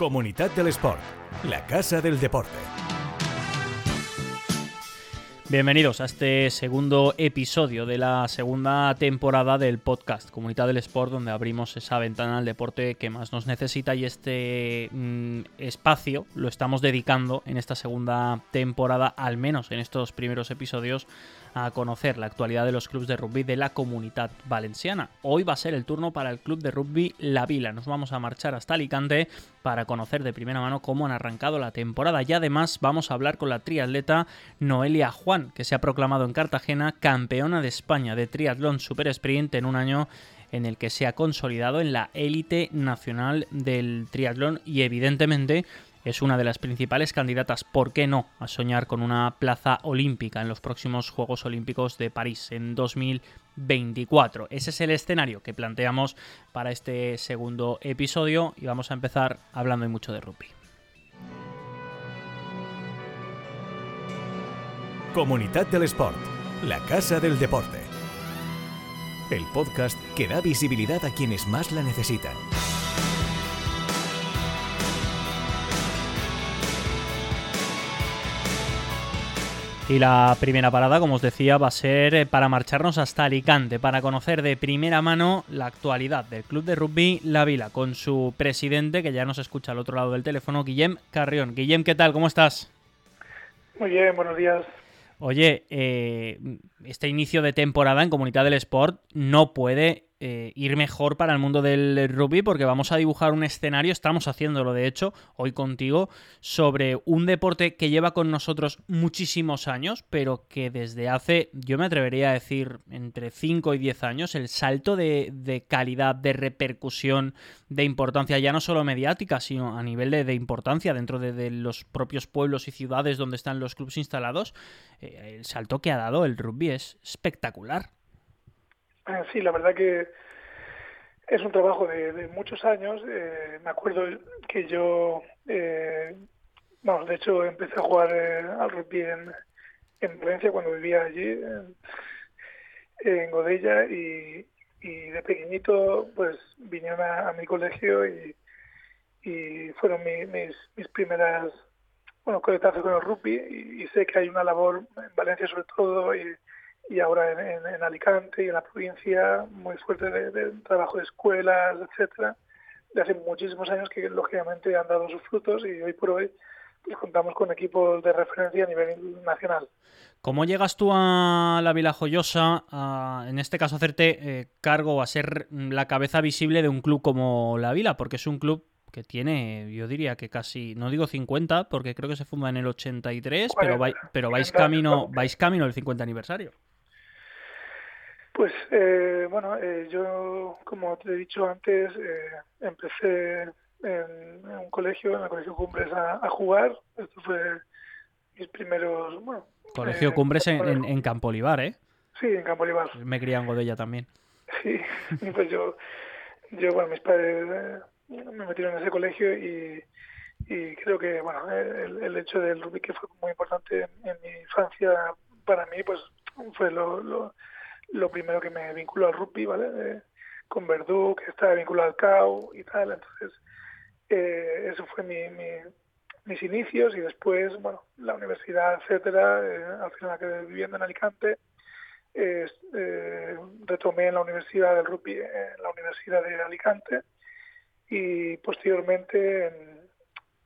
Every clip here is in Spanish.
Comunidad del Sport, la casa del deporte. Bienvenidos a este segundo episodio de la segunda temporada del podcast Comunidad del Sport, donde abrimos esa ventana al deporte que más nos necesita y este mm, espacio lo estamos dedicando en esta segunda temporada, al menos en estos primeros episodios, a conocer la actualidad de los clubes de rugby de la comunidad valenciana. Hoy va a ser el turno para el club de rugby La Vila. Nos vamos a marchar hasta Alicante para conocer de primera mano cómo han arrancado la temporada y además vamos a hablar con la triatleta Noelia Juan, que se ha proclamado en Cartagena campeona de España de triatlón super sprint en un año en el que se ha consolidado en la élite nacional del triatlón y evidentemente es una de las principales candidatas, ¿por qué no?, a soñar con una plaza olímpica en los próximos Juegos Olímpicos de París en 2024. Ese es el escenario que planteamos para este segundo episodio y vamos a empezar hablando mucho de rugby. Comunidad del Sport, la casa del deporte. El podcast que da visibilidad a quienes más la necesitan. Y la primera parada, como os decía, va a ser eh, para marcharnos hasta Alicante, para conocer de primera mano la actualidad del club de rugby La Vila, con su presidente, que ya nos escucha al otro lado del teléfono, Guillem Carrión. Guillem, ¿qué tal? ¿Cómo estás? Muy bien, buenos días. Oye, eh, este inicio de temporada en Comunidad del Sport no puede eh, ir mejor para el mundo del rugby porque vamos a dibujar un escenario, estamos haciéndolo de hecho hoy contigo, sobre un deporte que lleva con nosotros muchísimos años, pero que desde hace, yo me atrevería a decir, entre 5 y 10 años, el salto de, calidad, de repercusión, de importancia, ya no solo mediática, sino a nivel de, importancia dentro de, los propios pueblos y ciudades donde están los clubes instalados, eh, el salto que ha dado el rugby es espectacular. Ah, sí, la verdad que es un trabajo de, muchos años. Eh, me acuerdo que yo, eh, vamos, de hecho empecé a jugar eh, al rugby en, Valencia cuando vivía allí, en, Godella, y, de pequeñito pues vinieron a, mi colegio y, fueron mis, mis primeras bueno, coletazos con el rugby y, y, sé que hay una labor en Valencia sobre todo y y ahora en, Alicante y en la provincia muy fuerte de, trabajo de escuelas, etcétera, de hace muchísimos años que lógicamente han dado sus frutos y hoy por hoy pues, contamos con equipos de referencia a nivel nacional. ¿Cómo llegas tú a la Vila Joyosa, a, en este caso hacerte eh, cargo o a ser la cabeza visible de un club como la Vila? Porque es un club que tiene, yo diría que casi, no digo 50, porque creo que se funda en el 83, pero, pero vais camino vais camino del 50 aniversario. Pues eh, bueno, eh, yo, como te he dicho antes, eh, empecé en, un colegio, en el Colegio Cumbres, a, jugar. Esto fue mis primeros, bueno... Colegio Cumbres en, en, Campo Olivar, ¿eh? Sí, en Campo Olivar. Me crié en Godella también. Sí, pues yo, yo bueno, mis padres me metieron en ese colegio y, y creo que, bueno, el, el hecho del rugby que fue muy importante en, mi infancia, para mí, pues fue lo lo primero que me vinculó al rugby, ¿vale? con Verdú, que estaba vinculado al CAU y tal. Entonces, eh, eso fue mi, mis inicios y después, bueno, la universidad, etcétera. Eh, al final quedé viviendo en Alicante. Eh, retomé en la universidad del rugby en la universidad de Alicante y posteriormente en,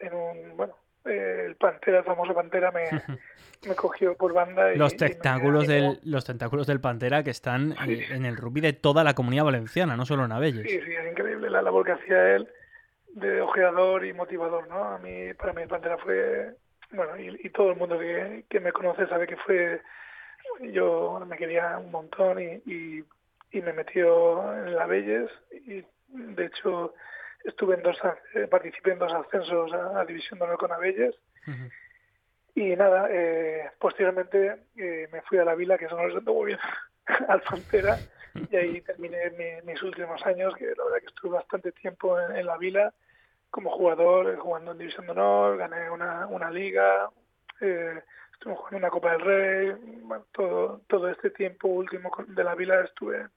en un, bueno, el Pantera, el famoso Pantera, me, me cogió por banda. Y, los, tentáculos del, los tentáculos del Pantera que están en el rugby de toda la comunidad valenciana, no solo en Abelles. Sí, sí, es increíble la labor que hacía él de ojeador y motivador, ¿no? A mí, para mí el Pantera fue, bueno, y, todo el mundo que, que, me conoce sabe que fue, yo me quería un montón y, y, y me metió en la Abelles y de hecho estuve en dos, eh, participé en dos ascensos a, División de Honor con Abelles. Y nada, eh, posteriormente eh, me fui a la Vila, que eso no lo muy bien, al Frontera, y ahí terminé mis últimos años, que la verdad que estuve bastante tiempo en, la Vila como jugador, jugando en División de Honor, gané una, una liga, eh, estuve jugando una Copa del Rey, todo, todo este tiempo último de la Vila estuve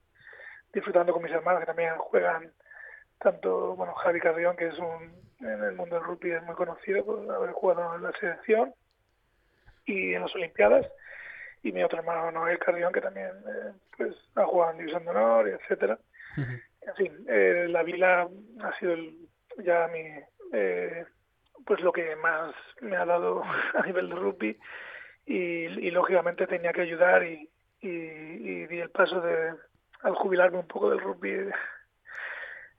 disfrutando con mis hermanos que también juegan tanto, bueno, Javi Carrión, que es un, en el mundo del rugby es muy conocido por haber jugado en la selección y en las Olimpiadas, y mi otro hermano Noel Carrión, que también eh, pues ha jugado en División de Honor, etcétera. En fin, eh, la Vila ha sido ya mi, eh, pues lo que más me ha dado a nivel de rugby y, lógicamente tenía que ayudar y, y, di el paso de al jubilarme un poco del rugby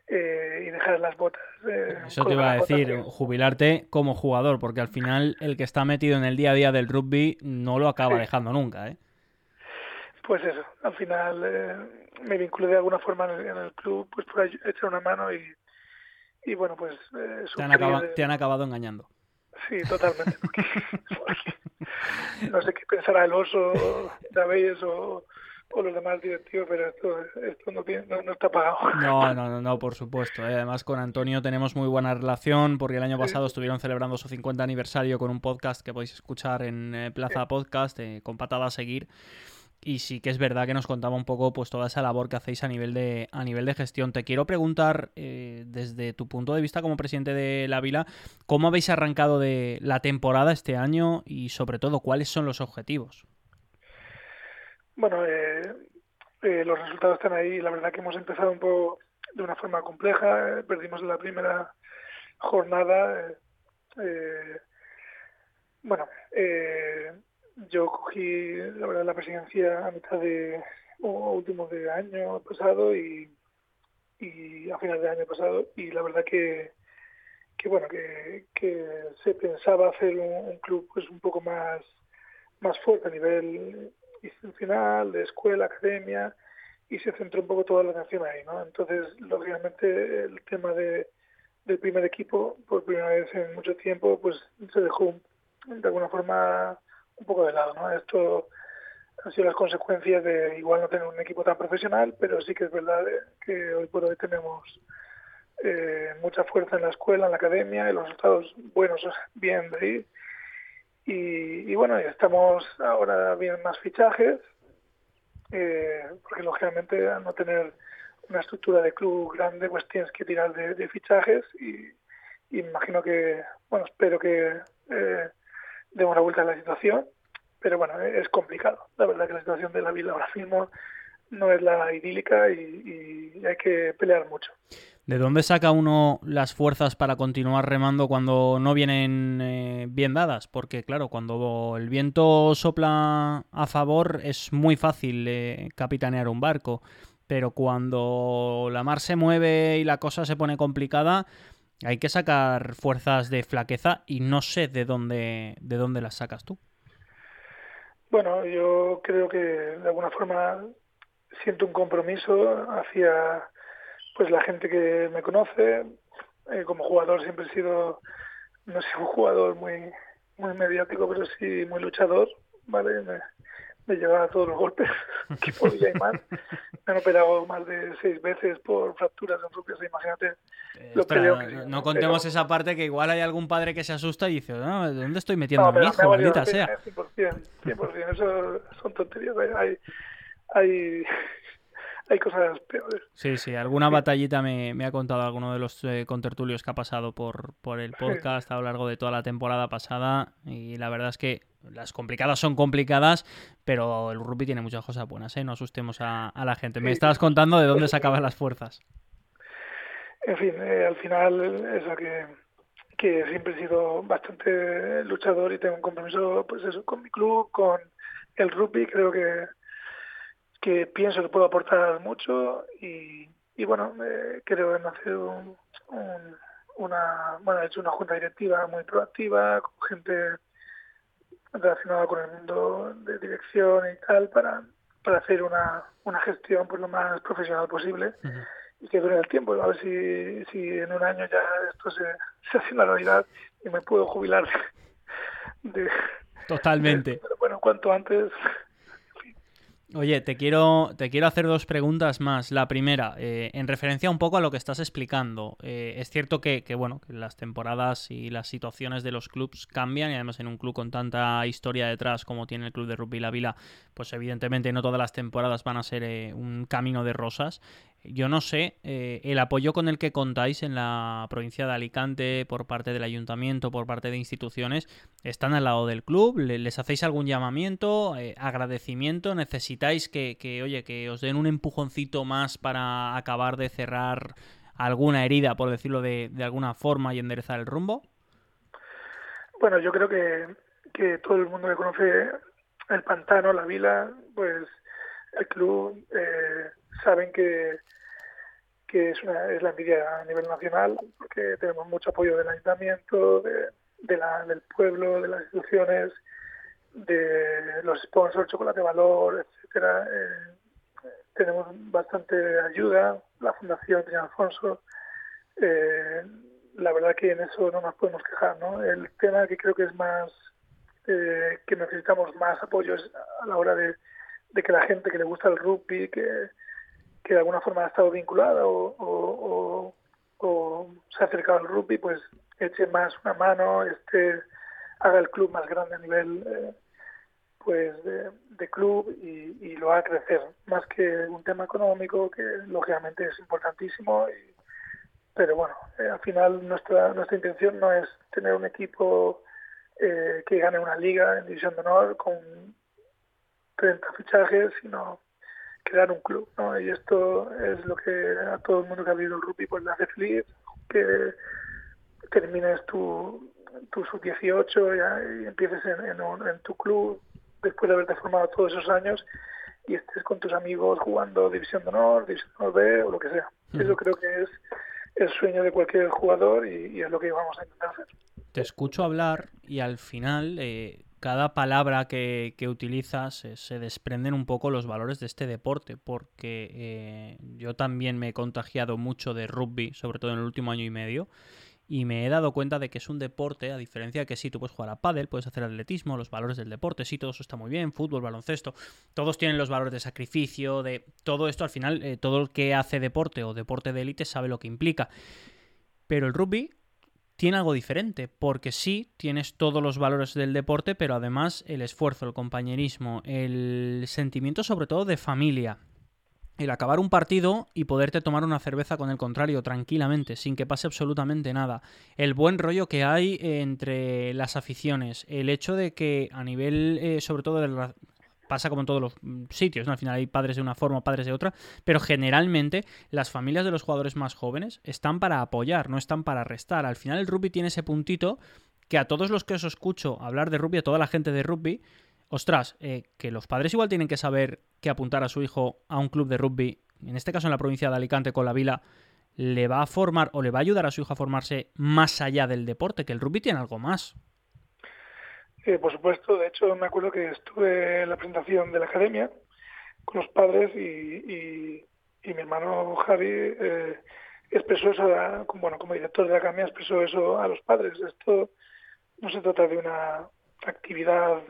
eh, y dejar las botas. Eh, Eso te iba a decir, jubilarte como jugador, porque al final el que está metido en el día a día del rugby no lo acaba dejando nunca, ¿eh? Pues eso, al final eh, me vinculé de alguna forma en el, club pues por echar una mano y, y bueno, pues... te, han acabado, te han acabado engañando. Sí, totalmente. no sé qué pensará el oso, David o, o los demás directivos, pero esto, esto no, no, está pagado. No, no, no, por supuesto. ¿eh? Además, con Antonio tenemos muy buena relación porque el año pasado estuvieron celebrando su 50 aniversario con un podcast que podéis escuchar en eh, Plaza Podcast, eh, con patada a seguir. Y sí que es verdad que nos contaba un poco pues toda esa labor que hacéis a nivel de, a nivel de gestión. Te quiero preguntar, desde tu punto de vista como presidente de la Vila, ¿cómo habéis arrancado de la temporada este año y sobre todo cuáles son los objetivos? Bueno, eh, eh, los resultados están ahí. La verdad que hemos empezado un poco de una forma compleja. perdimos la primera jornada. Eh, bueno, yo cogí la verdad la presidencia a mitad de último de año pasado y, y a final de año pasado y la verdad que que bueno que, que se pensaba hacer un, un club pues un poco más más fuerte a nivel institucional, de escuela, academia, y se centró un poco toda la atención ahí, ¿no? Entonces, lógicamente, el tema de, del primer equipo, por primera vez en mucho tiempo, pues se dejó de alguna forma un poco de lado, ¿no? Esto han sido las consecuencias de igual no tener un equipo tan profesional, pero sí que es verdad que hoy por hoy tenemos eh, mucha fuerza en la escuela, en la academia, y los resultados buenos bien de ahí y, bueno, estamos ahora bien más fichajes, eh, porque lógicamente al no tener una estructura de club grande, pues tienes que tirar de, fichajes y, imagino que, bueno, espero que eh, demos una vuelta a la situación, pero bueno, es complicado. La verdad que la situación de la vida ahora mismo no es la idílica y hay que pelear mucho. ¿De dónde saca uno las fuerzas para continuar remando cuando no vienen eh, bien dadas? Porque claro, cuando el viento sopla a favor es muy fácil eh, capitanear un barco, pero cuando la mar se mueve y la cosa se pone complicada, hay que sacar fuerzas de flaqueza y no sé de dónde, de dónde las sacas tú. Bueno, yo creo que de alguna forma siento un compromiso hacia pues la gente que me conoce, eh, como jugador siempre he sido, no sé, un jugador muy, muy mediático, pero sí muy luchador, ¿vale? Me, me llevaba todos los golpes que podía y más. Me han operado más de seis veces por fracturas en propios, imagínate. lo no, no contemos esa parte que igual hay algún padre que se asusta y dice, ¿de ¿dónde estoy metiendo a mi hijo? Maldita sea. 100%, 100%, eso son tonterías. Hay, hay, hay cosas peores. Sí, sí, alguna batallita me, ha contado alguno de los eh, contertulios que ha pasado por, por el podcast a lo largo de toda la temporada pasada y la verdad es que las complicadas son complicadas, pero el rugby tiene muchas cosas buenas, ¿eh? No asustemos a, la gente. Me estabas contando de dónde sacaban las fuerzas. En fin, eh, al final, eso que, que siempre he sido bastante luchador y tengo un compromiso, pues eso, con mi club, con el rugby, creo que que pienso que puedo aportar mucho y, y bueno, eh, creo en hacer un, una, bueno, he hecho una junta directiva muy proactiva, con gente relacionada con el mundo de dirección y tal, para, para hacer una, una gestión pues lo más profesional posible y que dure el tiempo. A ver si, si en un año ya esto se, se hace una realidad y me puedo jubilar de... Totalmente. pero bueno, cuanto antes Oye, te quiero, te quiero hacer dos preguntas más. La primera, eh, en referencia un poco a lo que estás explicando. Eh, es cierto que, bueno, que las temporadas y las situaciones de los clubs cambian y además en un club con tanta historia detrás como tiene el club de Rugby La Vila, pues evidentemente no todas las temporadas van a ser eh, un camino de rosas. Yo no sé, eh, el apoyo con el que contáis en la provincia de Alicante por parte del ayuntamiento, por parte de instituciones, están al lado del club, les hacéis algún llamamiento, eh, agradecimiento, necesitáis que, que, oye, que os den un empujoncito más para acabar de cerrar alguna herida, por decirlo de, de alguna forma, y enderezar el rumbo. Bueno, yo creo que, que todo el mundo que conoce el pantano, la vila, pues el club eh, saben que, que es, una, es la envidia a nivel nacional, porque tenemos mucho apoyo del ayuntamiento, de, la, del pueblo, de las instituciones, de los sponsors, Chocolate Valor, etcétera. Eh, tenemos bastante ayuda, la Fundación Señor Alfonso. Eh, la verdad que en eso no nos podemos quejar, ¿no? El tema que creo que es más, eh, que necesitamos más apoyo es a la hora de, de que la gente que le gusta el rugby, que, que de alguna forma ha estado vinculada o, o, se ha acercado al rugby, pues eche más una mano, este haga el club más grande a nivel eh, pues de, club y, y, lo haga crecer, más que un tema económico que lógicamente es importantísimo y, pero bueno, eh, al final nuestra nuestra intención no es tener un equipo eh, que gane una liga en división de honor con 30 fichajes, sino crear un club, ¿no? Y esto es lo que a todo el mundo que ha vivido el rugby pues le hace feliz, que termines tu, tu sub-18 y empieces en, en, tu club después de haberte formado todos esos años y estés con tus amigos jugando División de Honor, División de Honor B o lo que sea. Eso creo que es el sueño de cualquier jugador y, es lo que vamos a intentar hacer. Te escucho hablar y al final eh, cada palabra que, utilizas eh, se desprenden un poco los valores de este deporte, porque eh, yo también me he contagiado mucho de rugby, sobre todo en el último año y medio, y me he dado cuenta de que es un deporte, a diferencia de que sí, tú puedes jugar a pádel, puedes hacer atletismo, los valores del deporte, sí, todo eso está muy bien, fútbol, baloncesto, todos tienen los valores de sacrificio, de todo esto, al final, eh, todo el que hace deporte o deporte de élite sabe lo que implica. Pero el rugby tiene algo diferente, porque sí tienes todos los valores del deporte, pero además el esfuerzo, el compañerismo, el sentimiento sobre todo de familia, el acabar un partido y poderte tomar una cerveza con el contrario tranquilamente, sin que pase absolutamente nada, el buen rollo que hay entre las aficiones, el hecho de que a nivel eh, sobre todo de la, pasa como en todos los mm, sitios, ¿no? Al final hay padres de una forma, padres de otra, pero generalmente las familias de los jugadores más jóvenes están para apoyar, no están para restar. Al final el rugby tiene ese puntito que a todos los que os escucho hablar de rugby, a toda la gente de rugby, ostras, eh, que los padres igual tienen que saber que apuntar a su hijo a un club de rugby, en este caso en la provincia de Alicante con la Vila, le va a formar o le va a ayudar a su hijo a formarse más allá del deporte, que el rugby tiene algo más. Eh, por supuesto, de hecho me acuerdo que estuve en la presentación de la academia con los padres y, y, mi hermano Javi eh, expresó eso, bueno, como director de la academia expresó eso a los padres. Esto no se trata de una actividad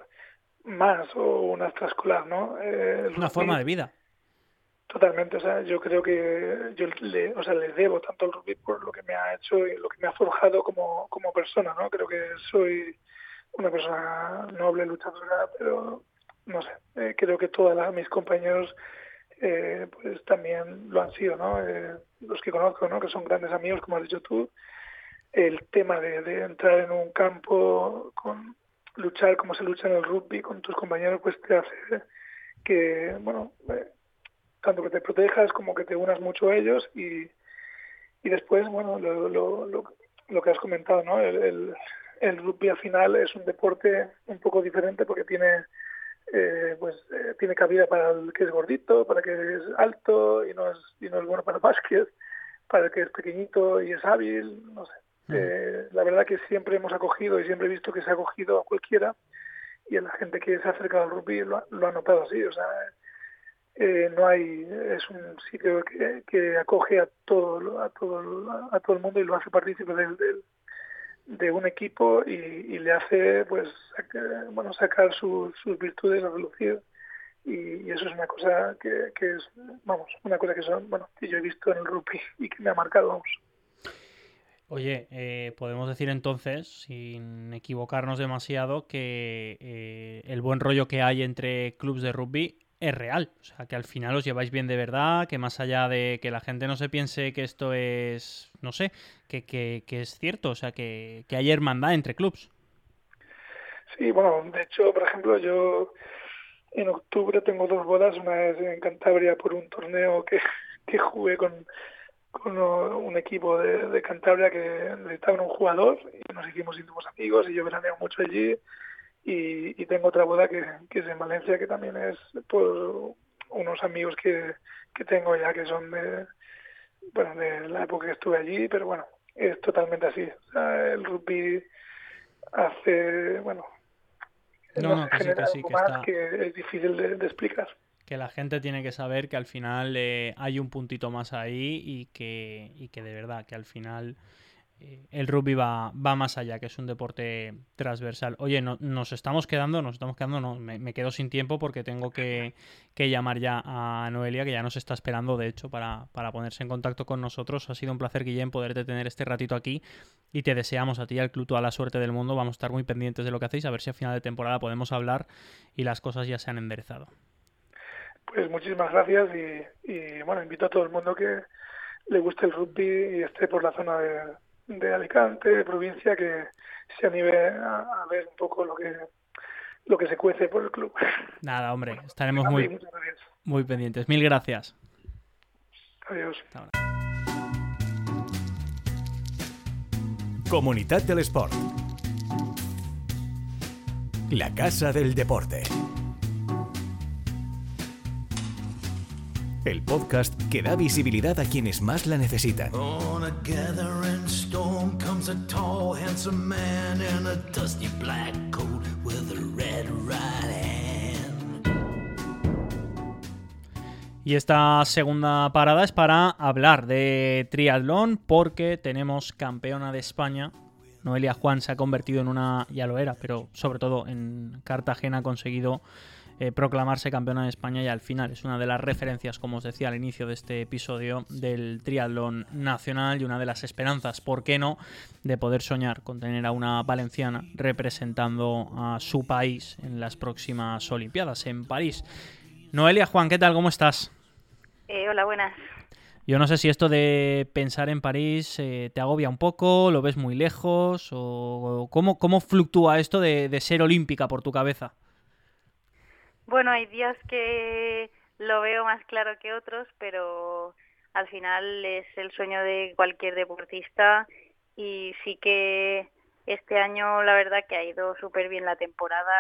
más o una extraescolar, ¿no? Eh, una forma de vida. Totalmente, o sea, yo creo que yo le, o sea, le debo tanto al rugby por lo que me ha hecho y lo que me ha forjado como, como persona, ¿no? Creo que soy una persona noble, luchadora, pero no sé, eh, creo que todos mis compañeros eh, pues también lo han sido, ¿no? Eh, los que conozco, ¿no? Que son grandes amigos, como has dicho tú, el tema de, de entrar en un campo con luchar como se lucha en el rugby con tus compañeros, pues te hace que, bueno, tanto que te protejas como que te unas mucho a ellos y, y después, bueno, lo, lo, lo, lo que has comentado, ¿no? el, el rugby al final es un deporte un poco diferente porque tiene eh, pues eh, tiene cabida para el que es gordito, para el que es alto y no es, y no es bueno para el básquet, para el que es pequeñito y es hábil, no sé. Eh, la verdad que siempre hemos acogido y siempre he visto que se ha acogido a cualquiera y a la gente que se ha acercado al rugby lo, ha notado así, o sea, no hay es un sitio que, que acoge a todo a todo a todo el mundo y lo hace partícipe del, del, de un equipo y, le hace pues bueno sacar sus virtudes a relucir y, eso es una cosa que, es vamos una cosa que son bueno que yo he visto en el rugby y que me ha marcado vamos. Oye, eh, podemos decir entonces, sin equivocarnos demasiado, que eh, el buen rollo que hay entre clubes de rugby es real. O sea, que al final os lleváis bien de verdad, que más allá de que la gente no se piense que esto es, no sé, que, que, es cierto, o sea, que, que hay hermandad entre clubs. Sí, bueno, de hecho, por ejemplo, yo en octubre tengo dos bodas, una es en Cantabria por un torneo que, que jugué con, con un equipo de, de Cantabria que necesitaba un jugador y nos hicimos íntimos amigos y yo veraneo mucho allí y, y tengo otra boda que, que, es en Valencia que también es por unos amigos que, que tengo ya que son de, bueno, de la época que estuve allí, pero bueno, es totalmente así. O sea, el rugby hace, bueno, no, no, que sí, que sí, que, está... que es difícil de, de, explicar. Que la gente tiene que saber que al final eh, hay un puntito más ahí y que, y que de verdad, que al final el rugby va, más allá, que es un deporte transversal. Oye, no, nos estamos quedando, nos estamos quedando, no, me, quedo sin tiempo porque tengo que, llamar ya a Noelia, que ya nos está esperando, de hecho, para, ponerse en contacto con nosotros. Ha sido un placer, Guillén, poderte tener este ratito aquí y te deseamos a ti y al club toda la suerte del mundo. Vamos a estar muy pendientes de lo que hacéis, a ver si a final de temporada podemos hablar y las cosas ya se han enderezado. Pues muchísimas gracias y bueno, invito a todo el mundo que le guste el rugby y esté por la zona de de Alicante, de provincia, que se anime a, ver un poco lo que lo que se cuece por el club. Nada, hombre, estaremos muy, muy pendientes. Mil gracias. Adiós. Comunidad del Sport. La Casa del Deporte. El podcast que da visibilidad a quienes más la necesitan. Y esta segunda parada es para hablar de triatlón porque tenemos campeona de España. Noelia Juan se ha convertido en una, ya lo era, pero sobre todo en Cartagena ha conseguido eh, proclamarse campeona de España y al final es una de las referencias, como os decía al inicio de este episodio, del triatlón nacional y una de las esperanzas, ¿por qué no?, de poder soñar con tener a una valenciana representando a su país en las próximas Olimpiadas en París. Noelia, Juan, ¿qué tal? ¿Cómo estás? Eh, hola, buenas. Yo no sé si esto de pensar en París eh, te agobia un poco, lo ves muy lejos, o cómo, cómo fluctúa esto de ser olímpica por tu cabeza. Bueno, hay días que lo veo más claro que otros, pero al final es el sueño de cualquier deportista y sí que este año la verdad que ha ido súper bien la temporada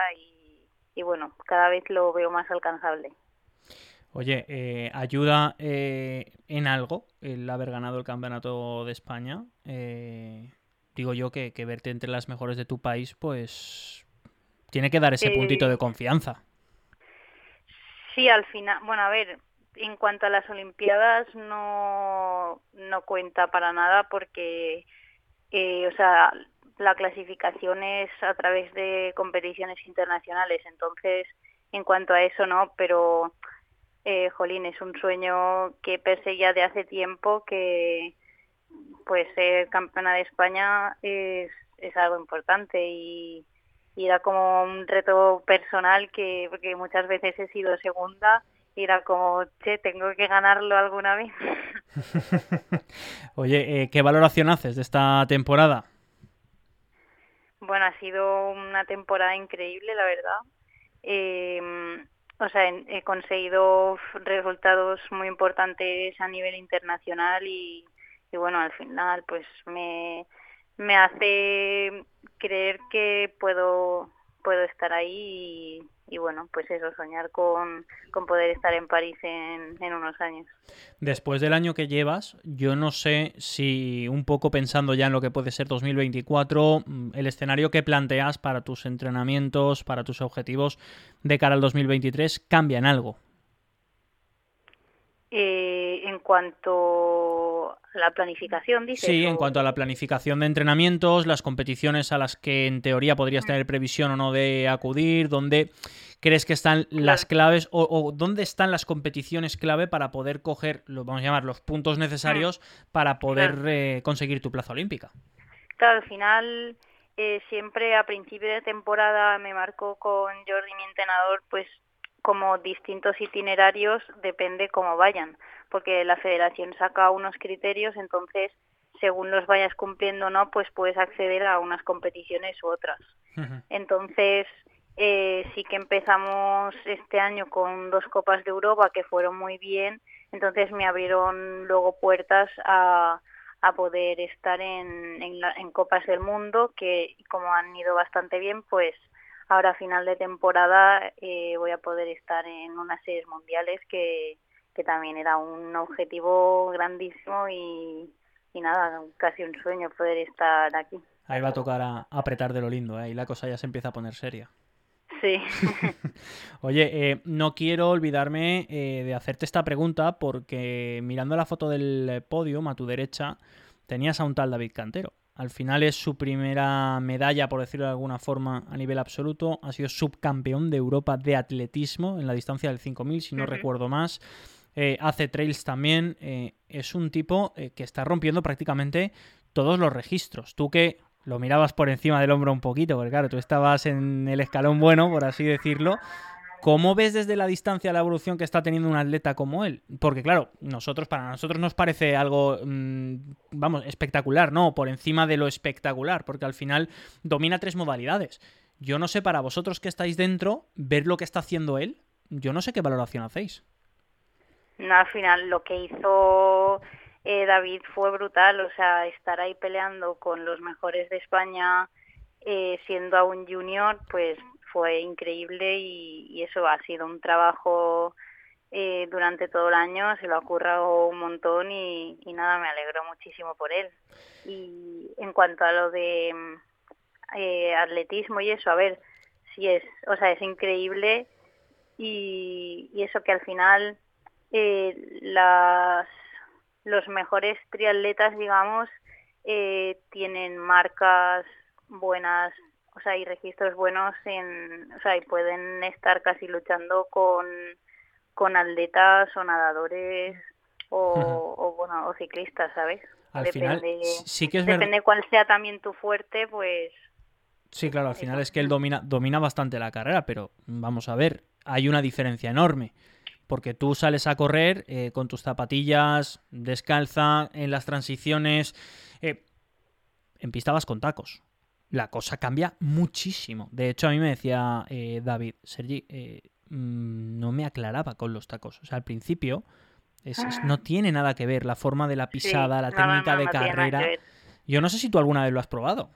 y, bueno, cada vez lo veo más alcanzable. Oye, eh, ¿ayuda eh, en algo el haber ganado el campeonato de España? Eh, digo yo que, que, verte entre las mejores de tu país, pues tiene que dar ese puntito de confianza. Sí, al final, bueno, a ver, en cuanto a las Olimpiadas no, no cuenta para nada porque, eh, o sea, la clasificación es a través de competiciones internacionales, entonces, en cuanto a eso, no, pero, eh, Jolín, es un sueño que perseguía de hace tiempo que, pues, ser campeona de España es, es algo importante y y era como un reto personal que porque muchas veces he sido segunda y era como, che, tengo que ganarlo alguna vez. Oye, eh, ¿qué valoración haces de esta temporada? Bueno, ha sido una temporada increíble, la verdad. Eh, o sea, he conseguido resultados muy importantes a nivel internacional y, y bueno, al final pues me, me hace creer que puedo puedo estar ahí y, bueno, pues eso, soñar con, poder estar en París en, en, unos años. Después del año que llevas, yo no sé si un poco pensando ya en lo que puede ser 2024, mm, el escenario que planteas para tus entrenamientos, para tus objetivos de cara al 2023, cambia en algo. Eh, en cuanto a la planificación, dice. Sí, en cuanto a la planificación de entrenamientos, las competiciones a las que en teoría podrías tener previsión o no de acudir, ¿dónde crees que están las claves o, dónde están las competiciones clave para poder coger, lo vamos a llamar, los puntos necesarios mm. para poder eh, conseguir tu plaza olímpica? Claro, al final eh, siempre a principio de temporada me marco con Jordi, mi entrenador, pues como distintos itinerarios depende cómo vayan, porque la federación saca unos criterios, entonces según los vayas cumpliendo o no, pues puedes acceder a unas competiciones u otras. Entonces, eh, sí que empezamos este año con dos Copas de Europa que fueron muy bien, entonces me abrieron luego puertas a, a poder estar en, en, Copas del Mundo, que como han ido bastante bien, pues ahora a final de temporada eh, voy a poder estar en unas series mundiales que, que también era un objetivo grandísimo y, y nada, casi un sueño poder estar aquí. Ahí va a tocar a, apretar de lo lindo, ¿eh? y la cosa ya se empieza a poner seria. Sí. Oye, eh, no quiero olvidarme eh, de hacerte esta pregunta porque mirando la foto del podio a tu derecha tenías a un tal David Cantero. Al final es su primera medalla, por decirlo de alguna forma, a nivel absoluto. Ha sido subcampeón de Europa de atletismo en la distancia del 5000, si no recuerdo más. Eh, hace trails también. es un tipo que está rompiendo prácticamente todos los registros. Tú que lo mirabas por encima del hombro un poquito, porque claro, tú estabas en el escalón bueno, por así decirlo. ¿Cómo ves desde la distancia la evolución que está teniendo un atleta como él? Porque claro, nosotros para nosotros nos parece algo, mm, vamos, espectacular, ¿no? Por encima de lo espectacular, porque al final domina tres modalidades. Yo no sé para vosotros que estáis dentro, ver lo que está haciendo él, yo no sé qué valoración hacéis. No, al final lo que hizo eh, David fue brutal, o sea, estar ahí peleando con los mejores de España eh, siendo aún junior, pues fue increíble y, eso ha sido un trabajo eh, durante todo el año, se lo ha currado un montón y, nada, me alegro muchísimo por él. Y en cuanto a lo de atletismo y eso, a ver, sí es, o sea, es increíble y eso que al final las los mejores triatletas, digamos, eh, tienen marcas buenas, o sea, y registros buenos en, o sea, y pueden estar casi luchando con, con atletas o nadadores o, bueno, o ciclistas, ¿sabes? Al final, sí que es depende cuál sea también tu fuerte, pues Sí, claro, al final es que él domina, domina bastante la carrera, pero vamos a ver, hay una diferencia enorme porque tú sales a correr eh, con tus zapatillas, descalza, en las transiciones, eh, en pista vas con tacos. La cosa cambia muchísimo. De hecho, a mí me decía eh, David, Sergi, mm, no me aclaraba con los tacos. O sea, al principio no ah. tiene nada que ver la forma de la pisada, la técnica de carrera. Yo no sé si tú alguna vez lo has probado.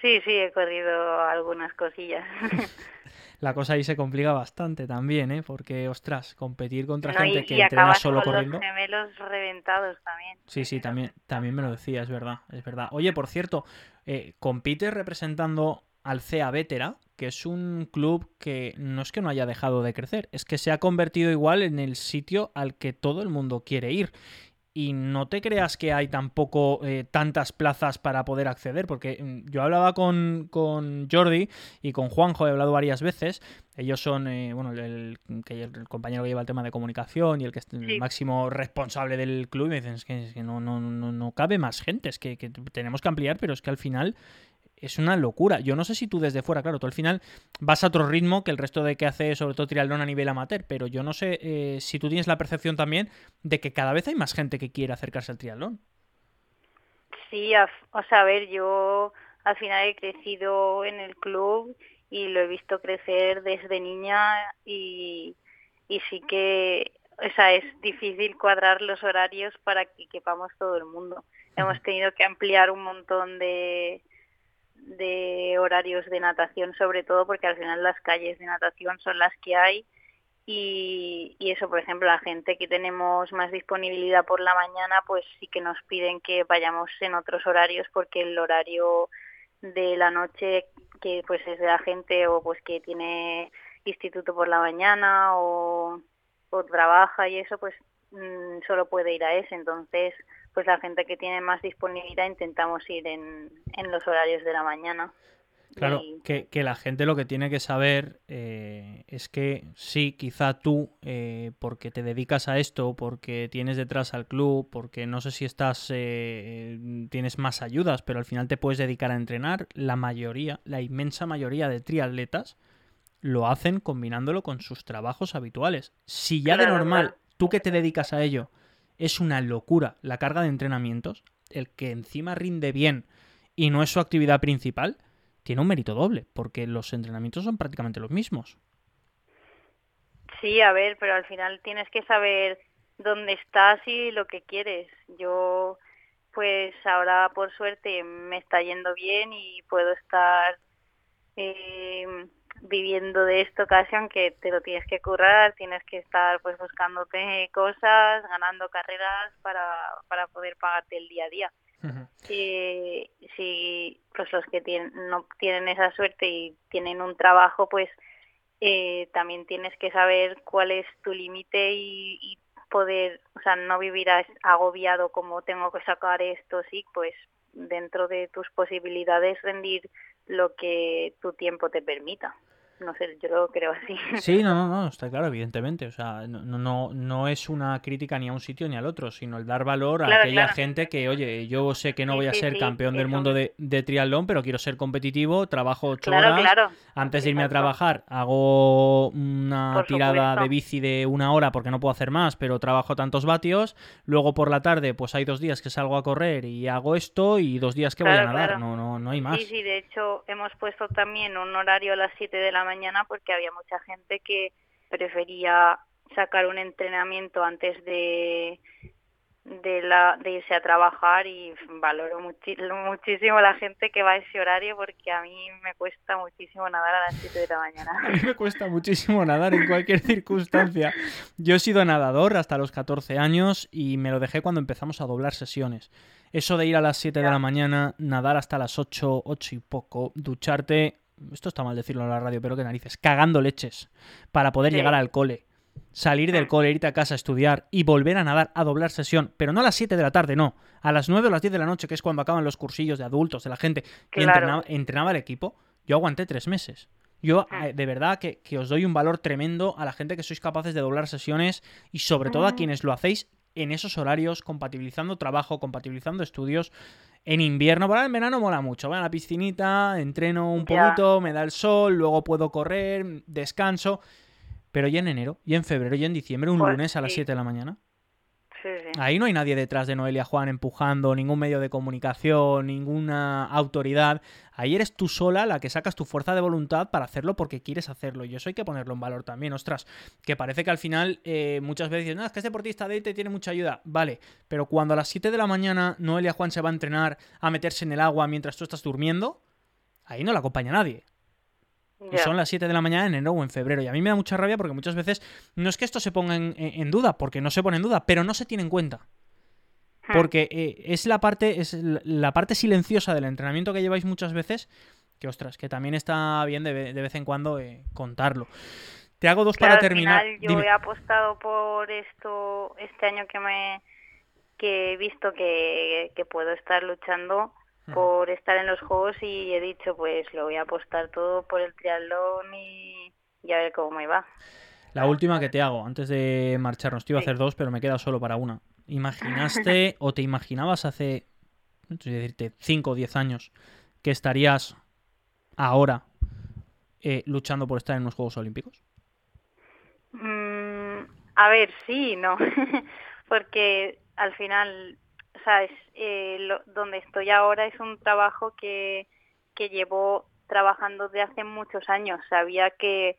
Sí, sí, he corrido algunas cosillas. la cosa ahí se complica bastante también, ¿eh? Porque, ostras, competir contra gente que entrena solo con corriendo. Los gemelos reventados también. Sí, sí, también, también me lo decía, es verdad, es verdad. Oye, por cierto, eh, compites representando al CEA Vetera, que es un club que no es que no haya dejado de crecer, es que se ha convertido igual en el sitio al que todo el mundo quiere ir y no te creas que hay tampoco eh, tantas plazas para poder acceder, porque mm, yo hablaba con, con, Jordi y con Juanjo, he hablado varias veces, ellos son, eh, bueno, el, el, compañero que lleva el tema de comunicación y el que es el máximo responsable del club, y me dicen, es que, no, no, no, no, cabe más gente, es que, que tenemos que ampliar, pero es que al final es una locura. Yo no sé si tú desde fuera, claro, tú al final vas a otro ritmo que el resto de que hace, sobre todo triatlón a nivel amateur, pero yo no sé eh, si tú tienes la percepción también de que cada vez hay más gente que quiere acercarse al triatlón. Sí, o sea, a ver, yo al final he crecido en el club y lo he visto crecer desde niña y, y sí que, o sea, es difícil cuadrar los horarios para que quepamos todo el mundo. Hemos tenido que ampliar un montón de, de horarios de natación sobre todo porque al final las calles de natación son las que hay y, eso por ejemplo la gente que tenemos más disponibilidad por la mañana pues sí que nos piden que vayamos en otros horarios porque el horario de la noche que pues es de la gente o pues que tiene instituto por la mañana o, o trabaja y eso pues mm, solo puede ir a ese entonces pues la gente que tiene más disponibilidad intentamos ir en, en los horarios de la mañana. Claro, que, la gente lo que tiene que saber eh, es que sí, quizá tú, eh, porque te dedicas a esto, porque tienes detrás al club, porque no sé si estás, eh, tienes más ayudas, pero al final te puedes dedicar a entrenar, la mayoría, la inmensa mayoría de triatletas lo hacen combinándolo con sus trabajos habituales. Si ya de normal, claro. Tú que te dedicas a ello, es una locura la carga de entrenamientos, el que encima rinde bien y no es su actividad principal, tiene un mérito doble, porque los entrenamientos son prácticamente los mismos. Sí, a ver, pero al final tienes que saber dónde estás y lo que quieres. Yo, pues ahora por suerte me está yendo bien y puedo estar eh, viviendo de esto casi aunque te lo tienes que currar, tienes que estar pues buscándote cosas, ganando carreras para, para poder pagarte el día a día. Si, si pues los que tienen, no tienen esa suerte y tienen un trabajo, pues eh, también tienes que saber cuál es tu límite y, y poder, o sea, no vivir agobiado como tengo que sacar esto, sí, pues dentro de tus posibilidades rendir lo que tu tiempo te permita. No sé, yo lo creo así. Sí, no, no, no, está claro, evidentemente. O sea, no, no- no, es una crítica ni a un sitio ni al otro, sino el dar valor a Claro, aquella claro. gente que, oye, yo sé que no Sí, voy a sí, ser sí, campeón del mundo de, de triatlón, pero quiero ser competitivo, trabajo ocho Claro, horas. claro. Antes de irme a trabajar, hago una Por tirada supuesto. de bici de una hora porque no puedo hacer más, pero trabajo tantos vatios. Luego por la tarde, pues hay dos días que salgo a correr y hago esto, y dos días que voy a nadar. No, no, no hay más. Sí, sí, de hecho hemos puesto también un horario a las 7 de la mañana porque había mucha gente que prefería sacar un entrenamiento antes de de, la, de irse a trabajar y valoro muchi- muchísimo la gente que va a ese horario porque a mí me cuesta muchísimo nadar a las 7 de la A mañana. mí me cuesta muchísimo nadar en cualquier circunstancia. Yo he sido nadador hasta los 14 años y me lo dejé cuando empezamos a doblar sesiones. Eso de ir a las 7 de la mañana, nadar hasta las 8, 8 y poco, ducharte, esto está mal decirlo en la radio, pero qué narices, cagando leches para poder Sí. llegar al cole. Salir del Mm. cole, irte a casa a estudiar y volver a nadar, a doblar sesión, pero no a las 7 de la tarde, no, a las 9 o las 10 de la noche, que es cuando acaban los cursillos de adultos, de la gente que Claro. entrenaba, entrenaba el equipo, yo aguanté tres meses. Yo, Mm. eh, de verdad, que, que os doy un valor tremendo a la gente que sois capaces de doblar sesiones y sobre todo a Mm. quienes lo hacéis en esos horarios, compatibilizando trabajo, compatibilizando estudios. En invierno, para en verano mola mucho. Voy a la piscinita, entreno un poquito, me da el sol, luego puedo correr, descanso. Pero ya en enero, y en febrero, y en diciembre, un Pues lunes a las sí. 7 de la mañana. Ahí no hay nadie detrás de Noelia Juan empujando, ningún medio de comunicación, ninguna autoridad. Ahí eres tú sola la que sacas tu fuerza de voluntad para hacerlo porque quieres hacerlo. Y eso hay que ponerlo en valor también. Ostras, que parece que al final eh, muchas veces dices, no, es que es deportista de élite tiene mucha ayuda. Vale, pero cuando a las 7 de la mañana Noelia Juan se va a entrenar a meterse en el agua mientras tú estás durmiendo, ahí no la acompaña nadie. Y Ya. son las 7 de la mañana en enero o en febrero. Y a mí me da mucha rabia porque muchas veces no es que esto se ponga en, en- duda, porque no se pone en duda, pero no se tiene en cuenta. Hmm. Porque eh, es la parte, es la- parte silenciosa del entrenamiento que lleváis muchas veces, que ostras, que también está bien de, de vez en cuando eh, contarlo. Te hago dos Claro, para al terminar. final yo Dime. he apostado por esto este año que me que he visto que, que puedo estar luchando. Por estar en los juegos y he dicho pues lo voy a apostar todo por el triatlón y, y a ver cómo me va. La última que te hago, antes de marcharnos, te iba a hacer dos, pero me queda solo para una. ¿Imaginaste o te imaginabas hace, no sé decirte, 5 o 10 años que estarías ahora eh, luchando por estar en los Juegos Olímpicos? Mm, a ver, sí, no, porque al final, sabes, eh, lo- donde estoy ahora es un trabajo que, que llevo trabajando desde hace muchos años. Sabía que,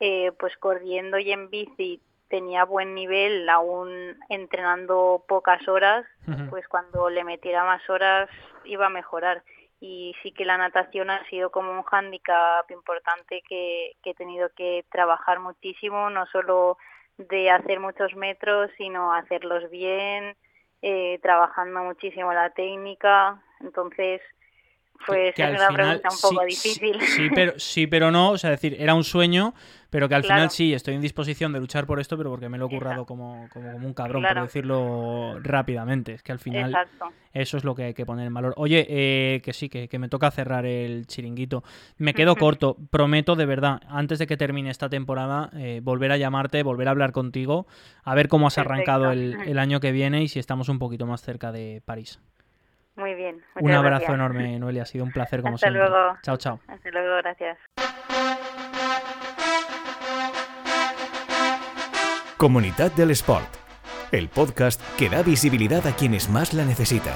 eh, pues corriendo y en bici tenía buen nivel, aún entrenando pocas horas, pues cuando le metiera más horas iba a mejorar. Y sí que la natación ha sido como un hándicap importante que, que he tenido que trabajar muchísimo, no solo de hacer muchos metros, sino hacerlos bien, eh, trabajando muchísimo la técnica. Entonces, pues que es al una final pregunta un poco sí, sí- difícil. Sí, pero, sí, pero no. O sea, decir, era un sueño, pero que al final sí, estoy en disposición de luchar por esto, pero porque me lo he currado como, como, como un cabrón, Claro. por decirlo rápidamente. Es que al final Exacto. eso es lo que hay que poner en valor. Oye, eh, que sí, que, que me toca cerrar el chiringuito. Me quedo corto. Prometo, de verdad, antes de que termine esta temporada, eh, volver a llamarte, volver a hablar contigo, a ver cómo has Perfecto. arrancado el, el año que viene y si estamos un poquito más cerca de París. Muy bien. Un abrazo enorme, Noelia. Ha sido un placer como Hasta. Luego. Chao, chao. Hasta luego, gracias. Comunidad del Sport, el podcast que da visibilidad a quienes más la necesitan.